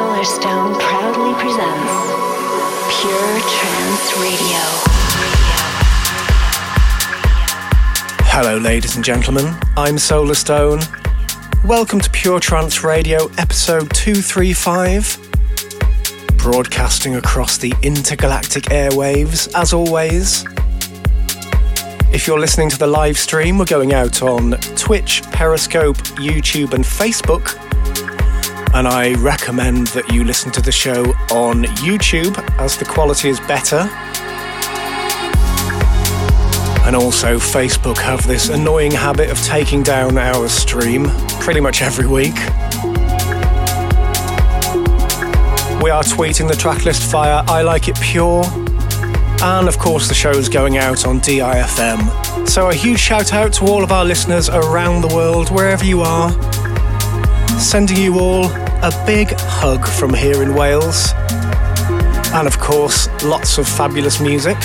Solarstone proudly presents Pure Trance Radio. Hello, ladies and gentlemen. I'm Solarstone. Welcome to Pure Trance Radio, episode 235. Broadcasting across the intergalactic airwaves, as always. If you're listening to the live stream, we're going out on Twitch, Periscope, YouTube, and Facebook. And I recommend that you listen to the show on YouTube as the quality is better. And also, Facebook have this annoying habit of taking down our stream pretty much every week. We are tweeting the tracklist via I Like It Pure and of course, the show is going out on DIFM. So, a huge shout out to all of our listeners around the world, wherever you are. Sending you all a big hug from here in Wales. And of course, lots of fabulous music.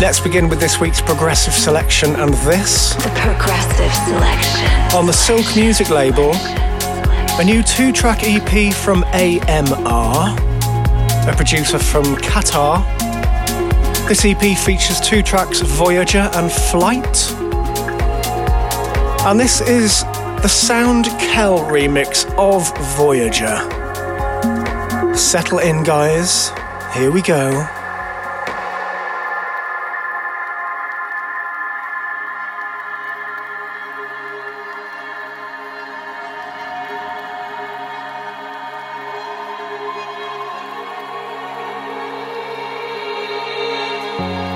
Let's begin with this week's progressive selection and this. The Progressive Selection. On the Silk Music label, a new two track EP from AMR a producer from Qatar. This EP features two tracks, Voyager and Flight. And this is the Sound Kel remix of Voyager. Settle in, guys. Here we go. isn't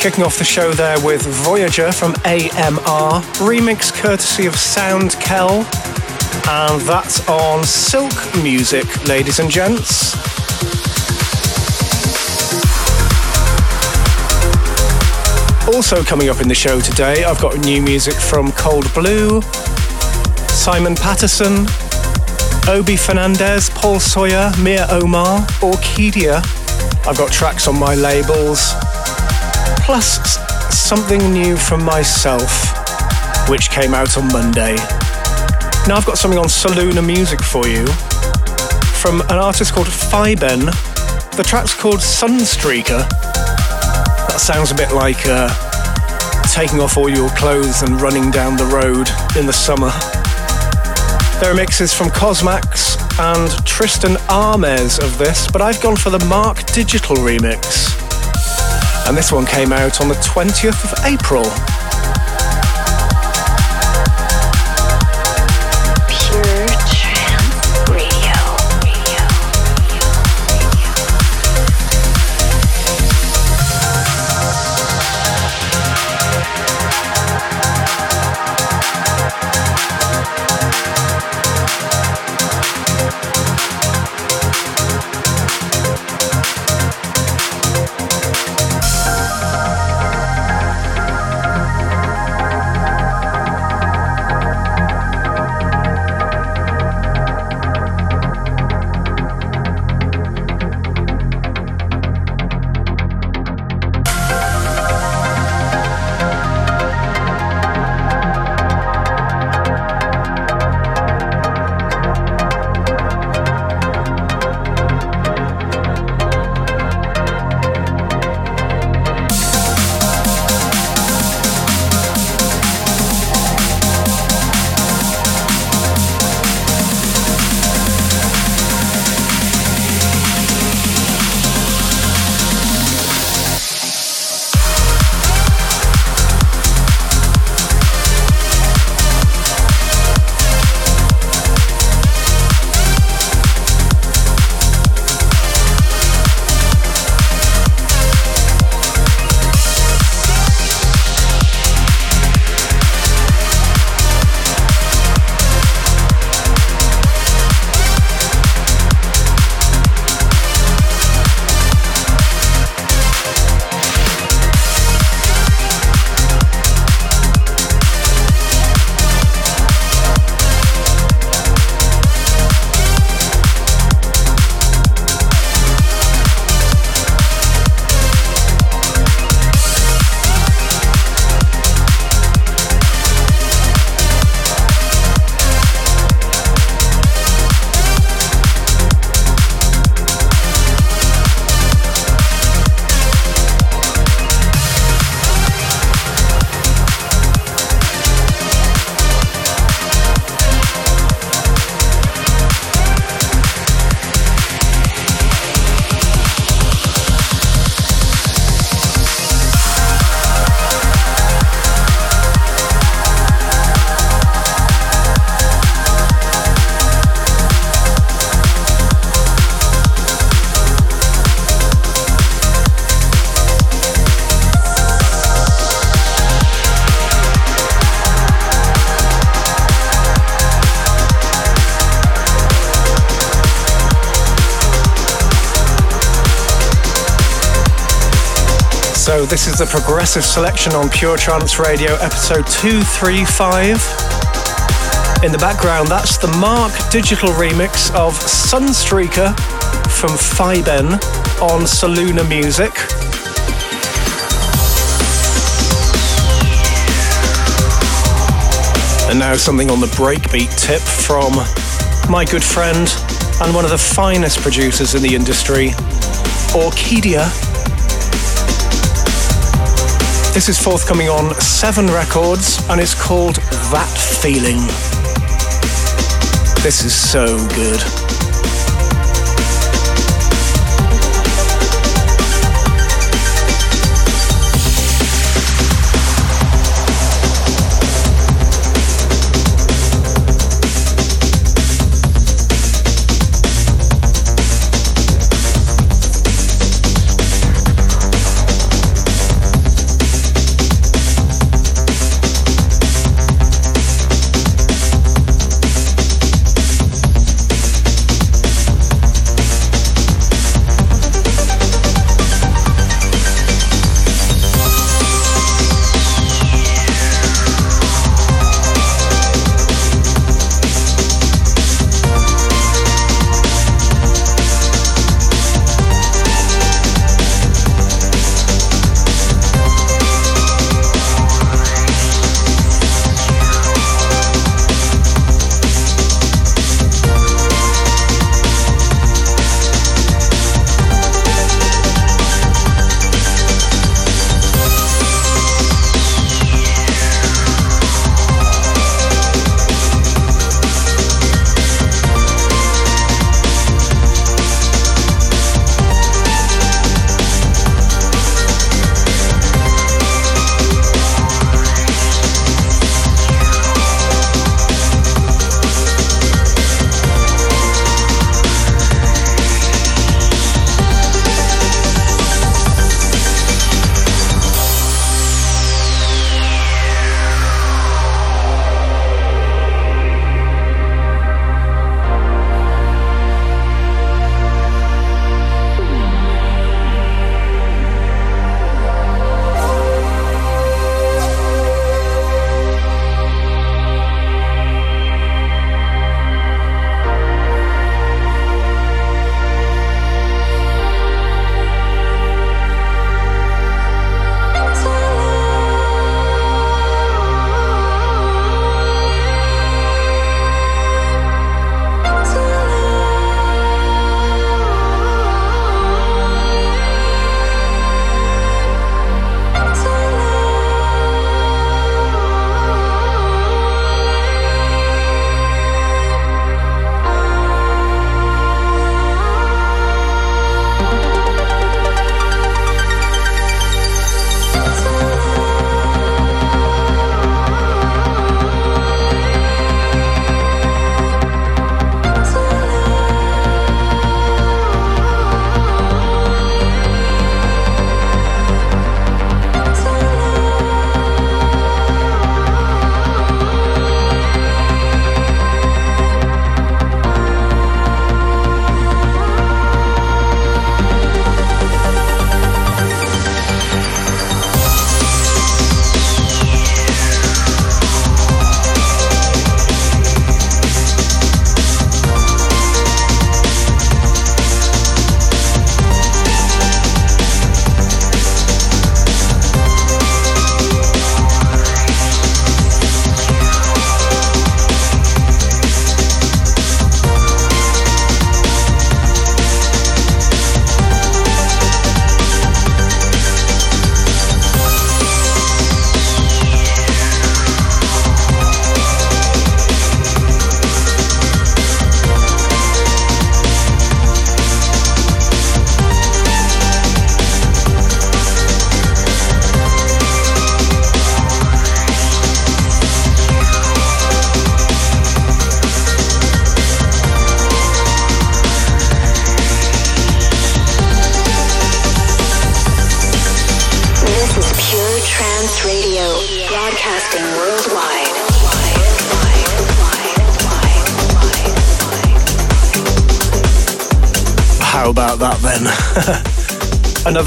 Kicking off the show there with Voyager from AMR, remix courtesy of Sound Kel, and that's on Silk Music, ladies and gents. Also coming up in the show today, I've got new music from Cold Blue, Simon Patterson, Obi Fernandez, Paul Sawyer, Mia Omar, Orkidea. I've got tracks on my labels, plus something new from myself, which came out on Monday. Now I've got something on Soluna Music for you from an artist called Fiben. The track's called Sunstreaker. That sounds a bit like uh, taking off all your clothes and running down the road in the summer. There are mixes from Cosmax and Tristan Armes of this, but I've gone for the Mark Digital remix. And this one came out on the 20th of April. So, this is the Progressive Selection on Pure Trance Radio, episode 235. In the background, that's the Mark Digital remix of Sunstreaker from Fiben on Soluna Music. And now something on the breakbeat tip from my good friend and one of the finest producers in the industry, Orkidea. This is forthcoming on Seven Records and it's called That Feeling. This is so good.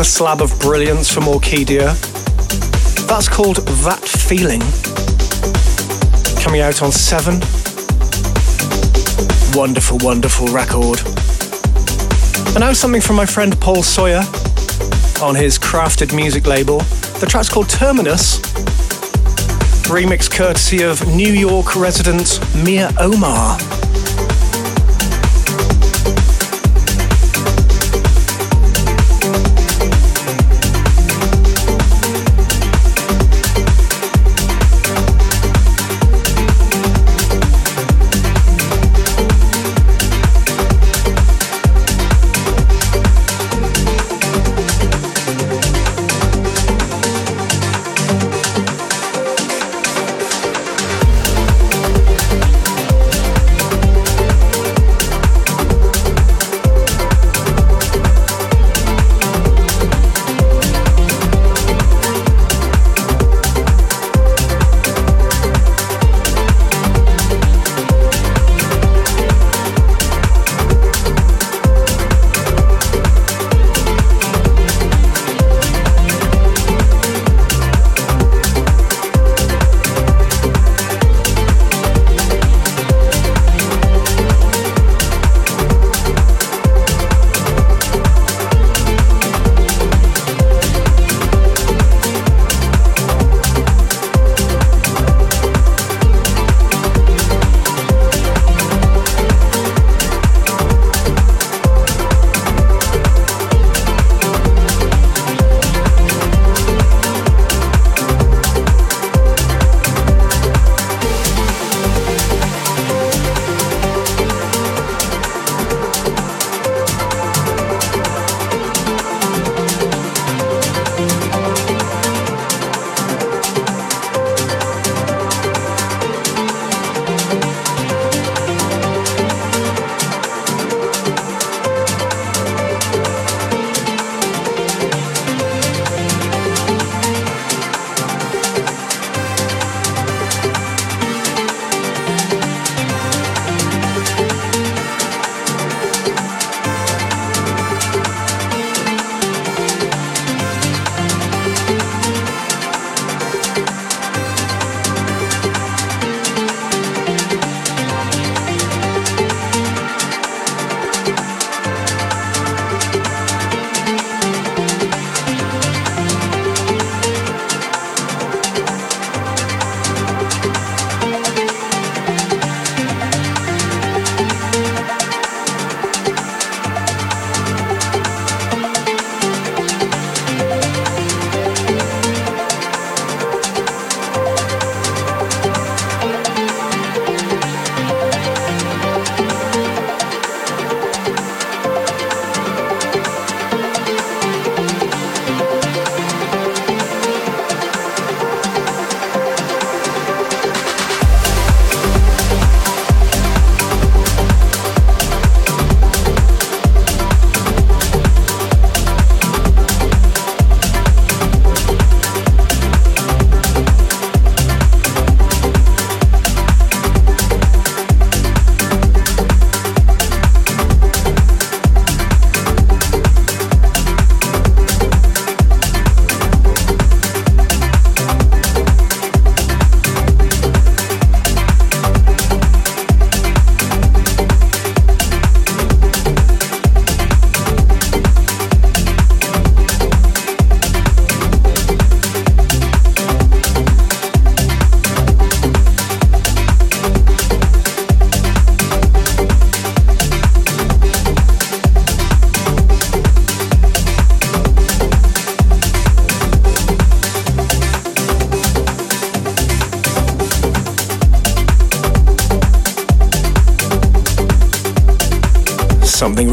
Another slab of brilliance from Orkidea. That's called That Feeling. Coming out on 7. Wonderful, wonderful record. And now something from my friend Paul Sawyer on his crafted music label. The track's called Terminus. Remix courtesy of New York resident Mia Omar.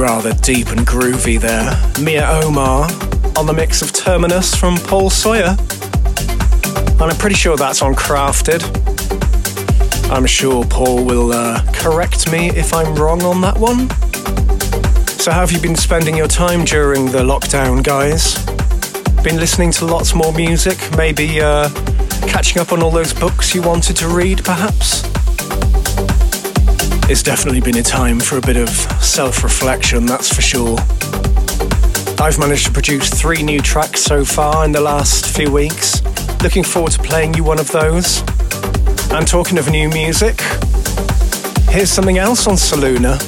Rather deep and groovy there. Mia Omar on the mix of Terminus from Paul Sawyer. And I'm pretty sure that's on Crafted. I'm sure Paul will uh, correct me if I'm wrong on that one. So, how have you been spending your time during the lockdown, guys? Been listening to lots more music? Maybe uh, catching up on all those books you wanted to read, perhaps? It's definitely been a time for a bit of self reflection, that's for sure. I've managed to produce three new tracks so far in the last few weeks. Looking forward to playing you one of those. And talking of new music, here's something else on Soluna.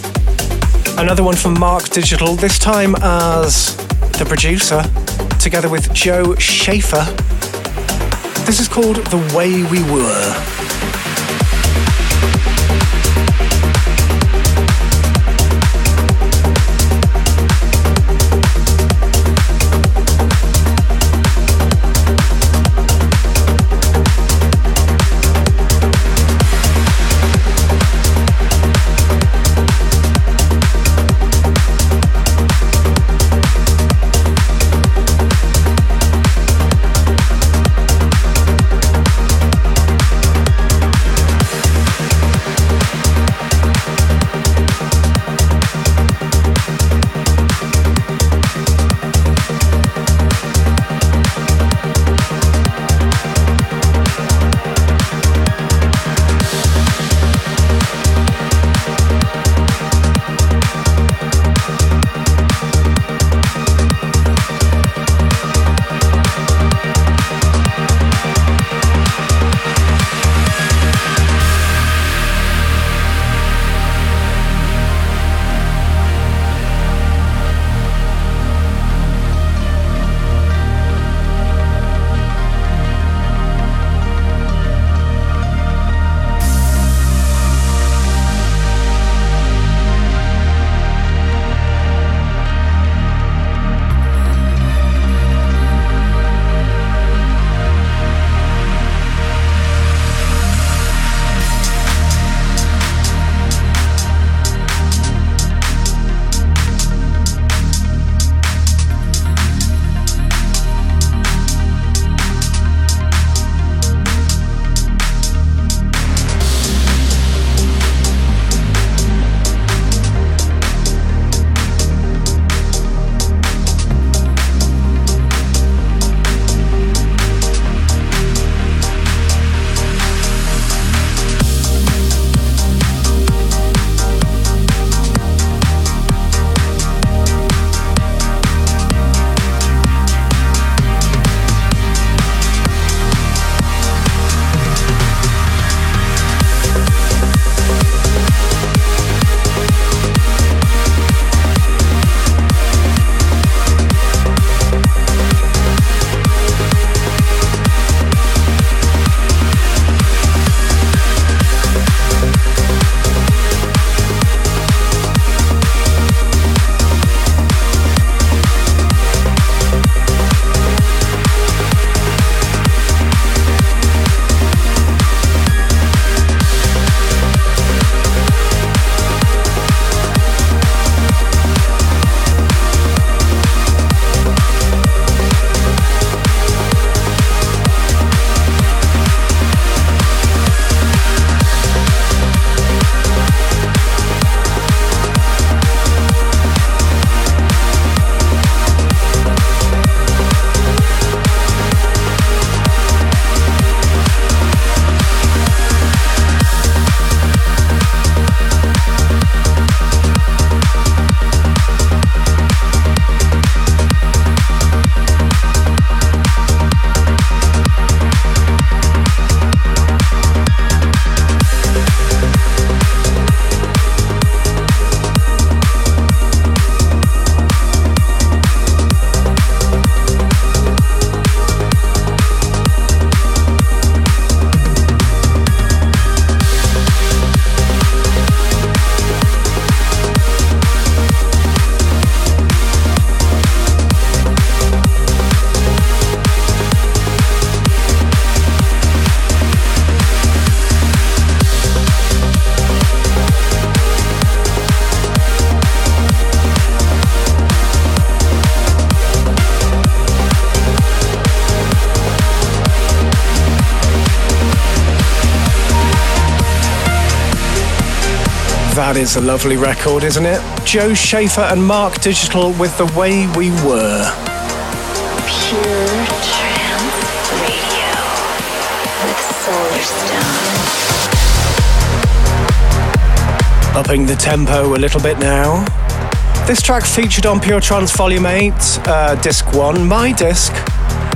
Another one from Mark Digital, this time as the producer, together with Joe Schaefer. This is called The Way We Were. That is a lovely record, isn't it? Joe Schaefer and Mark Digital with The Way We Were. Pure Trance Radio with Solarstone. Upping the tempo a little bit now. This track featured on Pure Trance Volume 8, uh, Disc 1, my disc.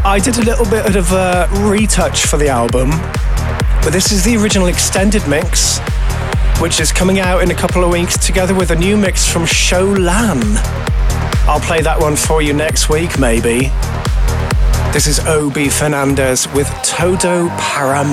I did a little bit of a retouch for the album, but this is the original extended mix, which is coming out in a couple of weeks together with a new mix from Sholam. I'll play that one for you next week, maybe. This is Obi Fernandez with Todo Para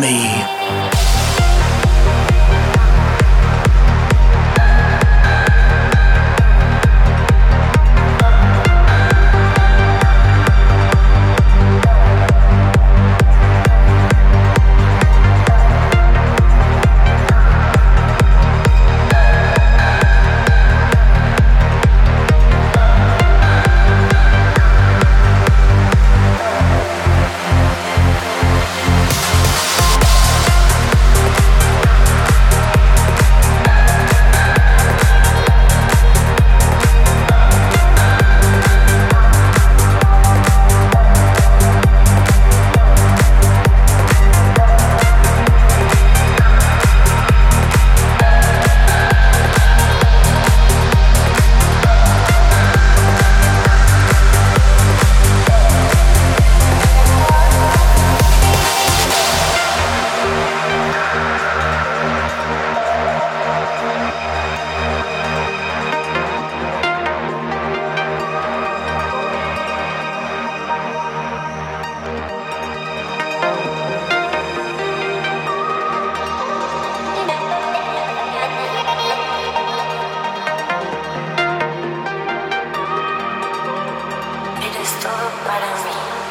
es todo para mí.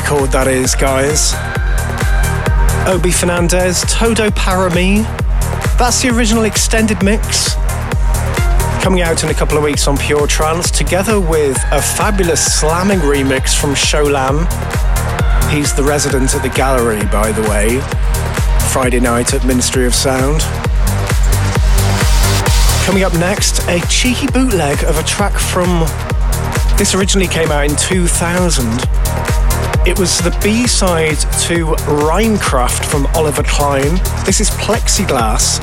Record that is, guys. Obi Fernandez, Todo Para Mi. That's the original extended mix. coming out in a couple of weeks on Pure Trance, together with a fabulous slamming remix from Sholam. He's the resident at the gallery, by the way, Friday night at Ministry of Sound. Coming up next, a cheeky bootleg of a track from. This originally came out in 2000. It was the B side to Rhinecraft from Oliver Klein. This is Plexiglass,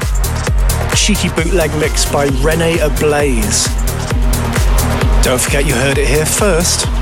cheeky bootleg mix by Rene Ablaze. Don't forget you heard it here first.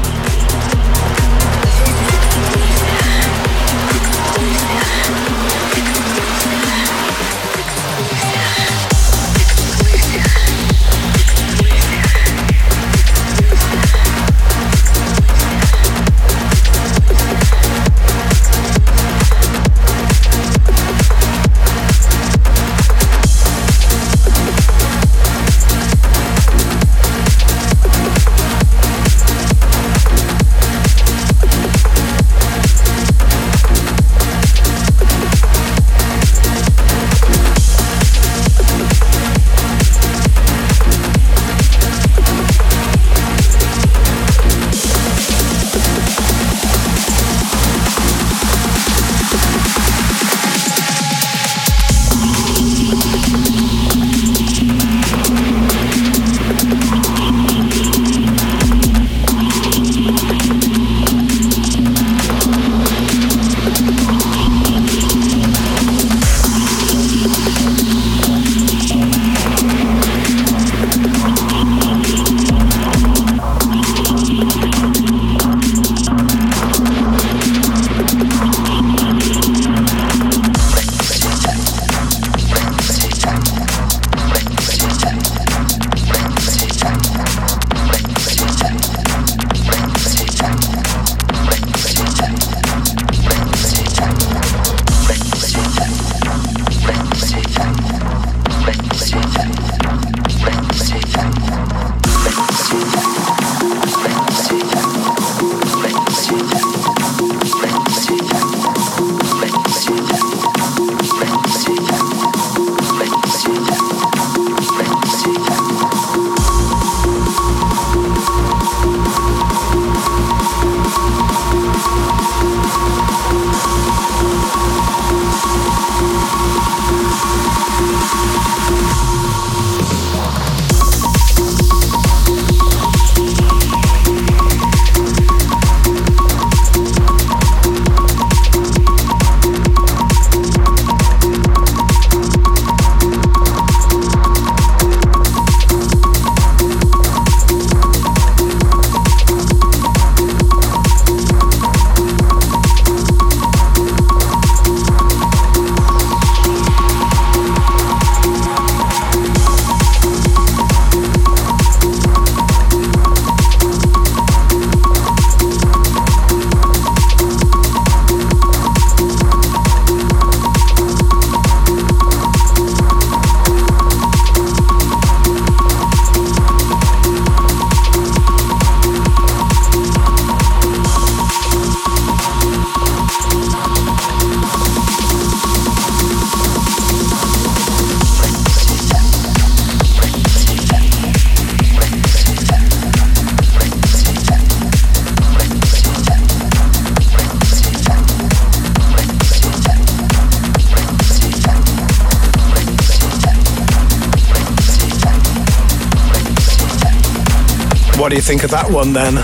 You think of that one then?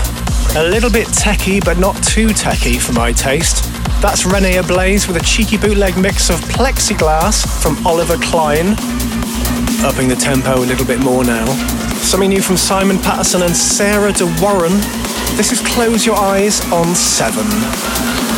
A little bit techie, but not too techie for my taste. That's Rene Ablaze with a cheeky bootleg mix of Plexiglass from Oliver Klein. Upping the tempo a little bit more now. Something new from Simon Patterson and Sarah De Warren. This is Close Your Eyes on 7.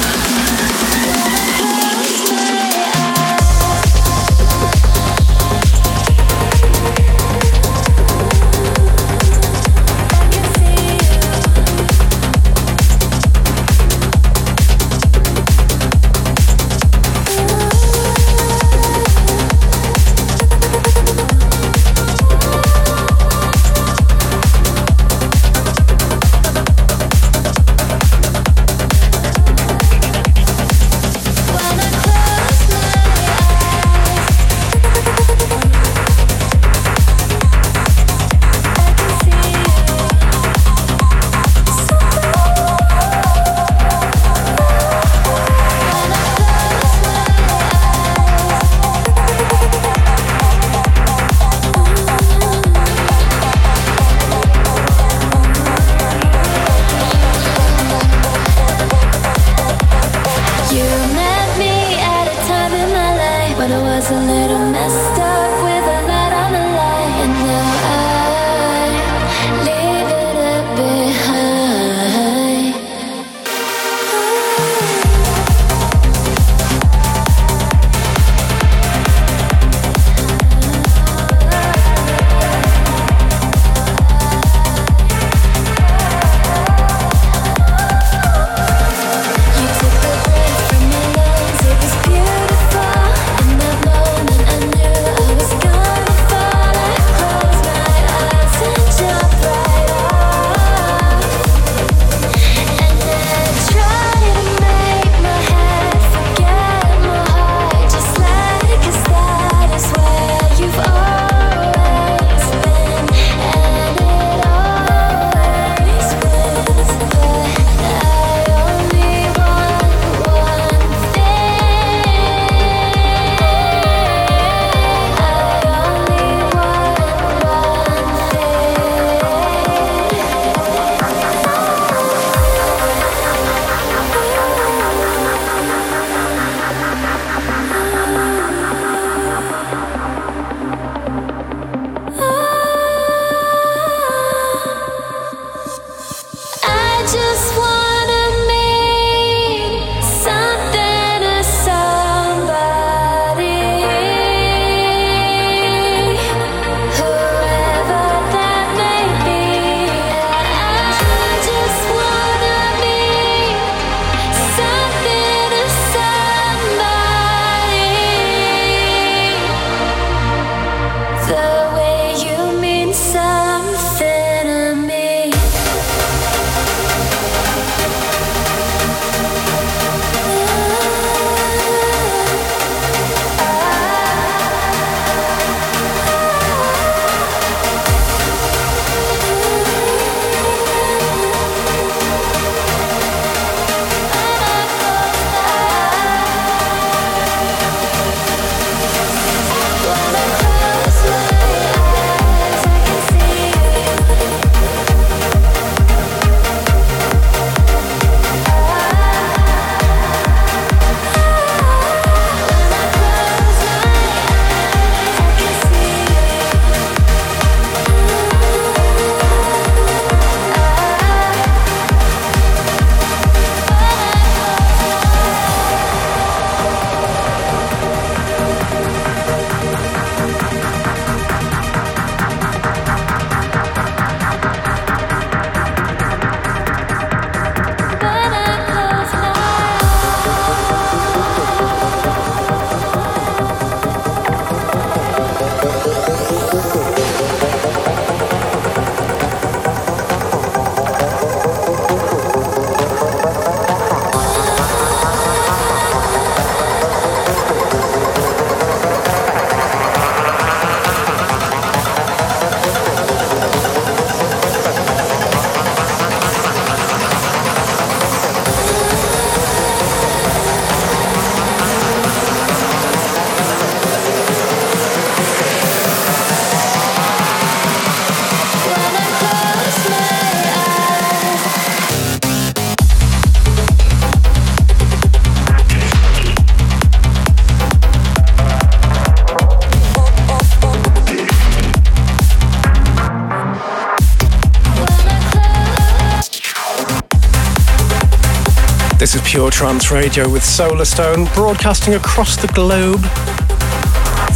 This is Pure Trance Radio with Solarstone, broadcasting across the globe.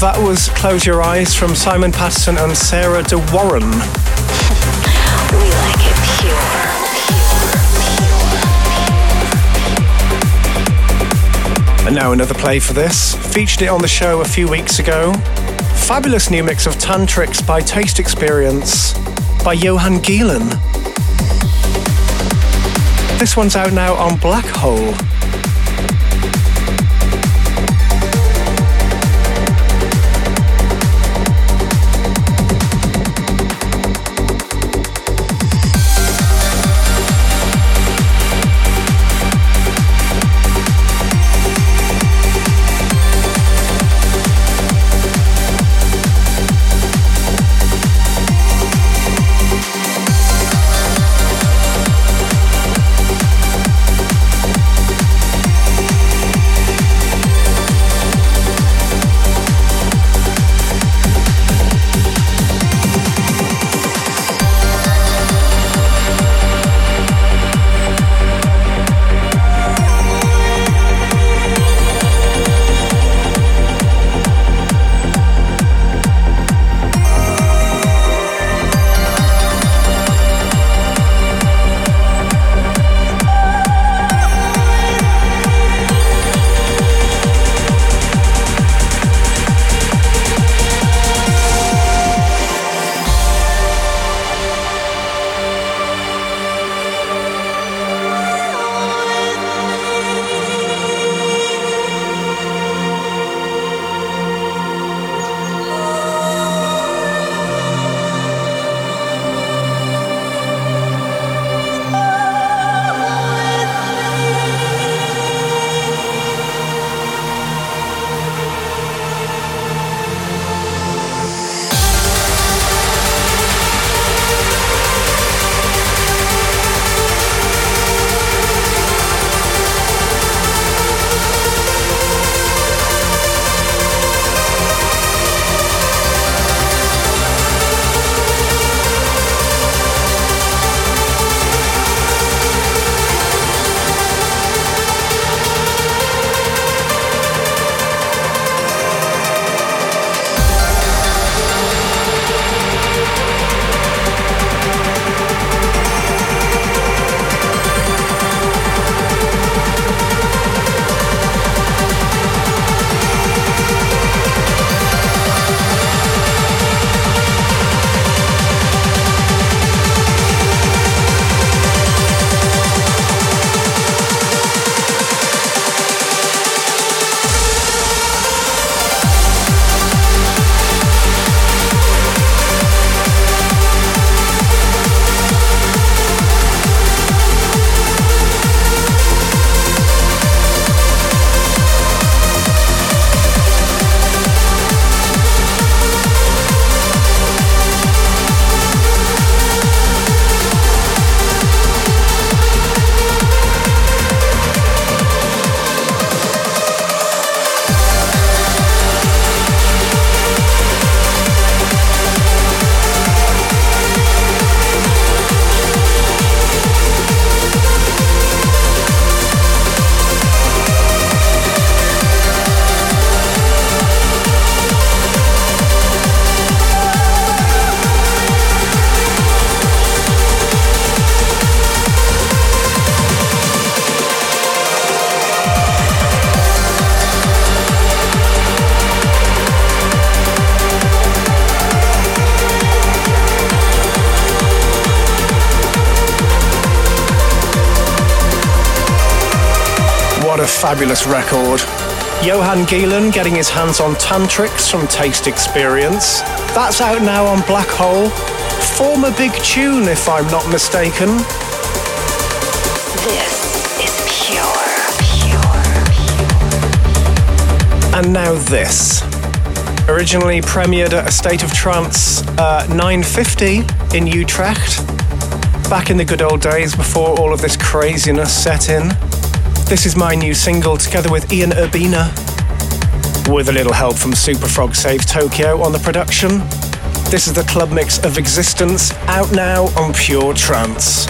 That was Close Your Eyes from Simon Patterson and Sarah De Warren. we like it pure. And now another play for this. Featured it on the show a few weeks ago. Fabulous new mix of Tantrix by Taste Experience by Johan Gielen. This one's out now on Black Hole. Fabulous record. Johan Gielen getting his hands on Tantrics from Taste Experience. That's out now on Black Hole. Former big tune, if I'm not mistaken. This is pure, pure, pure. And now this. Originally premiered at a State of Trance uh, 950 in Utrecht. Back in the good old days before all of this craziness set in. This is my new single together with Ian Urbina, with a little help from Superfrog Saves Tokyo on the production. This is the club mix of Existence, out now on Pure Trance.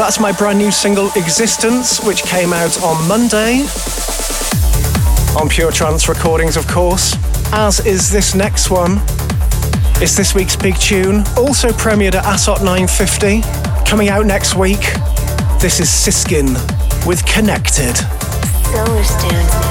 That's my brand new single, Existence, which came out on Monday. On Pure Trance Recordings, of course. As is this next one. It's this week's big tune, also premiered at ASOT 950. Coming out next week. This is Siskin with Connected. Solarstone's big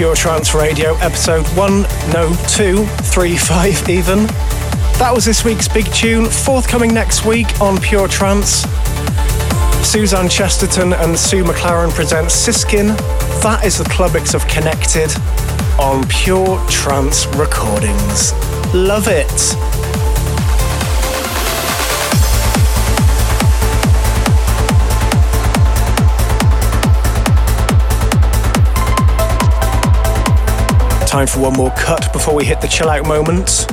Pure Trance Radio, episode One, No 10235 even. That was this week's big tune, forthcoming next week on Pure Trance. Suzanne Chesterton and Sue McLaren present Siskin. That is the Club Mix of Connected on Pure Trance Recordings. Love it. Time for one more cut before we hit the chill out moment.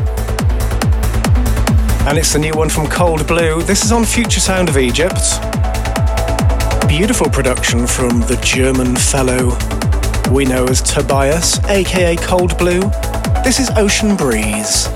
And it's the new one from Cold Blue. This is on Future Sound of Egypt. Beautiful production from the German fellow we know as Tobias, aka Cold Blue. This is Ocean Breeze.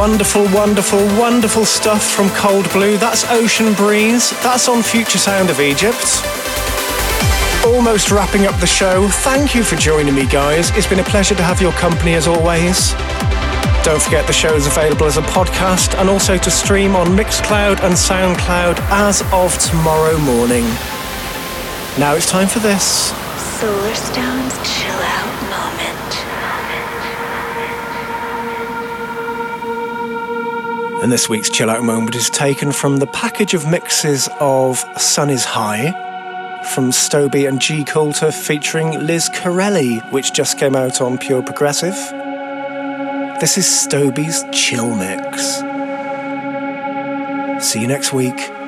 Wonderful, wonderful, wonderful stuff from Cold Blue. That's Ocean Breeze. That's on Future Sound of Egypt. almost wrapping up the show. Thank you for joining me, guys. It's been a pleasure to have your company as always. Don't forget the show is available as a podcast and also to stream on Mixcloud and Soundcloud as of tomorrow morning. Now it's time for this. Solarstone's chill out And this week's chill out moment is taken from the package of mixes of Sun is High from Stoby and G Coulter featuring Liz Corelli, which just came out on Pure Progressive. This is Stoby's Chill Mix. See you next week.